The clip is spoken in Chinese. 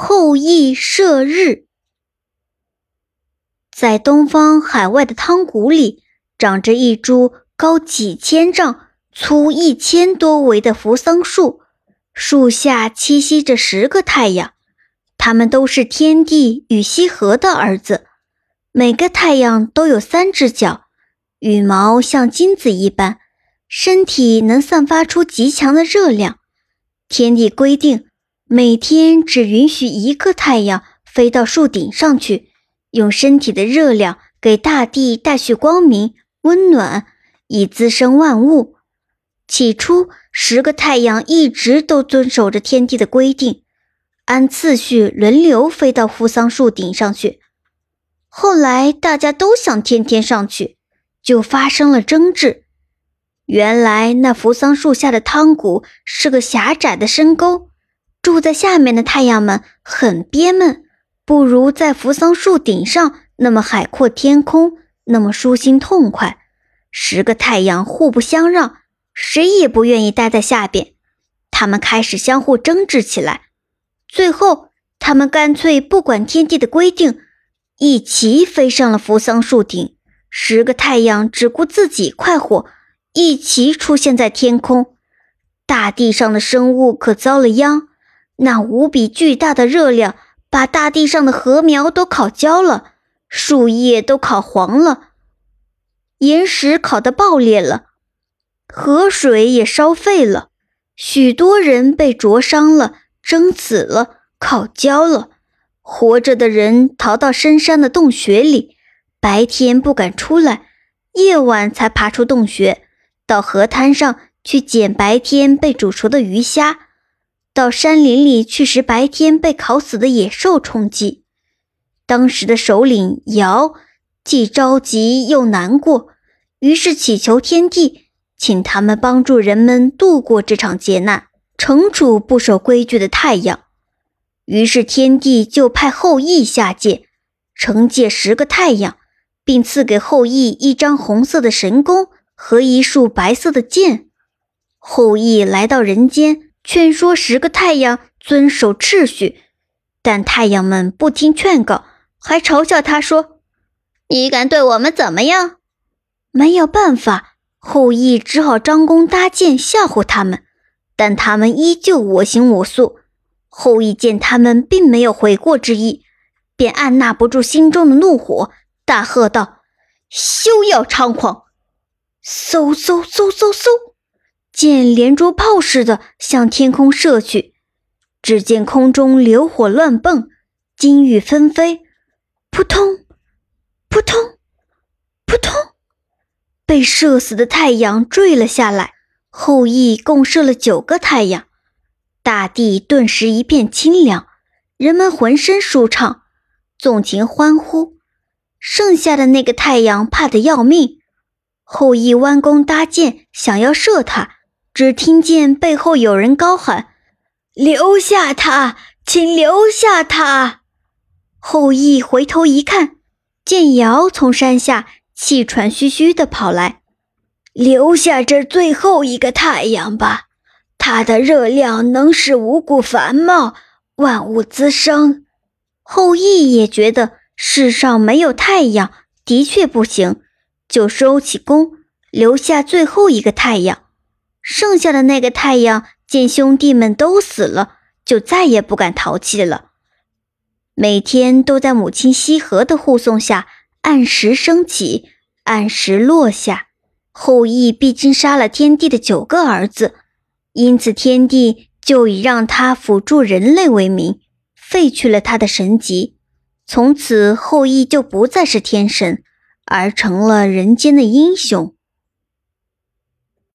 后羿射日，在东方海外的汤谷里，长着一株高几千丈、粗一千多围的扶桑树，树下栖息着十个太阳，他们都是天帝与羲和的儿子。每个太阳都有三只脚，羽毛像金子一般，身体能散发出极强的热量。天帝规定。每天只允许一个太阳飞到树顶上去，用身体的热量给大地带去光明、温暖，以滋生万物。起初，十个太阳一直都遵守着天地的规定，按次序轮流飞到扶桑树顶上去。后来，大家都想天天上去，就发生了争执。原来，那扶桑树下的汤谷是个狭窄的深沟。住在下面的太阳们很憋闷，不如在扶桑树顶上那么海阔天空，那么舒心痛快。十个太阳互不相让，谁也不愿意待在下边。他们开始相互争执起来。最后，他们干脆不管天地的规定，一齐飞上了扶桑树顶。十个太阳只顾自己快活，一齐出现在天空。大地上的生物可遭了殃。那无比巨大的热量把大地上的禾苗都烤焦了，树叶都烤黄了，岩石烤得爆裂了，河水也烧沸了，许多人被灼伤了，蒸死了，烤焦了。活着的人逃到深山的洞穴里，白天不敢出来，夜晚才爬出洞穴，到河滩上去捡白天被煮熟的鱼虾。到山林里去时，白天被烤死的野兽充饥。当时的首领尧既着急又难过，于是祈求天帝，请他们帮助人们度过这场劫难，惩处不守规矩的太阳。于是天帝就派后羿下界，惩戒十个太阳，并赐给后羿一张红色的神弓和一束白色的箭。后羿来到人间。劝说十个太阳遵守秩序，但太阳们不听劝告，还嘲笑他说：“你敢对我们怎么样？”没有办法，后羿只好张弓搭箭吓唬他们，但他们依旧我行我素。后羿见他们并没有悔过之意，便按捺不住心中的怒火，大喝道：“休要猖狂！”嗖嗖嗖嗖嗖。箭连珠炮似的向天空射去，只见空中流火乱蹦，金玉纷飞，扑通，扑通，扑通，被射死的太阳坠了下来。后羿共射了九个太阳，大地顿时一片清凉，人们浑身舒畅，纵情欢呼。剩下的那个太阳怕得要命，后羿弯弓搭箭，想要射他。只听见背后有人高喊：“留下他，请留下他！”后羿回头一看，见尧从山下气喘吁吁地跑来：“留下这最后一个太阳吧，它的热量能使五谷繁茂，万物滋生。”后羿也觉得世上没有太阳的确不行，就收起弓，留下最后一个太阳。剩下的那个太阳见兄弟们都死了，就再也不敢淘气了。每天都在母亲羲和的护送下，按时升起，按时落下。后羿毕竟杀了天帝的九个儿子，因此天帝就以让他辅助人类为名，废去了他的神级。从此，后羿就不再是天神，而成了人间的英雄。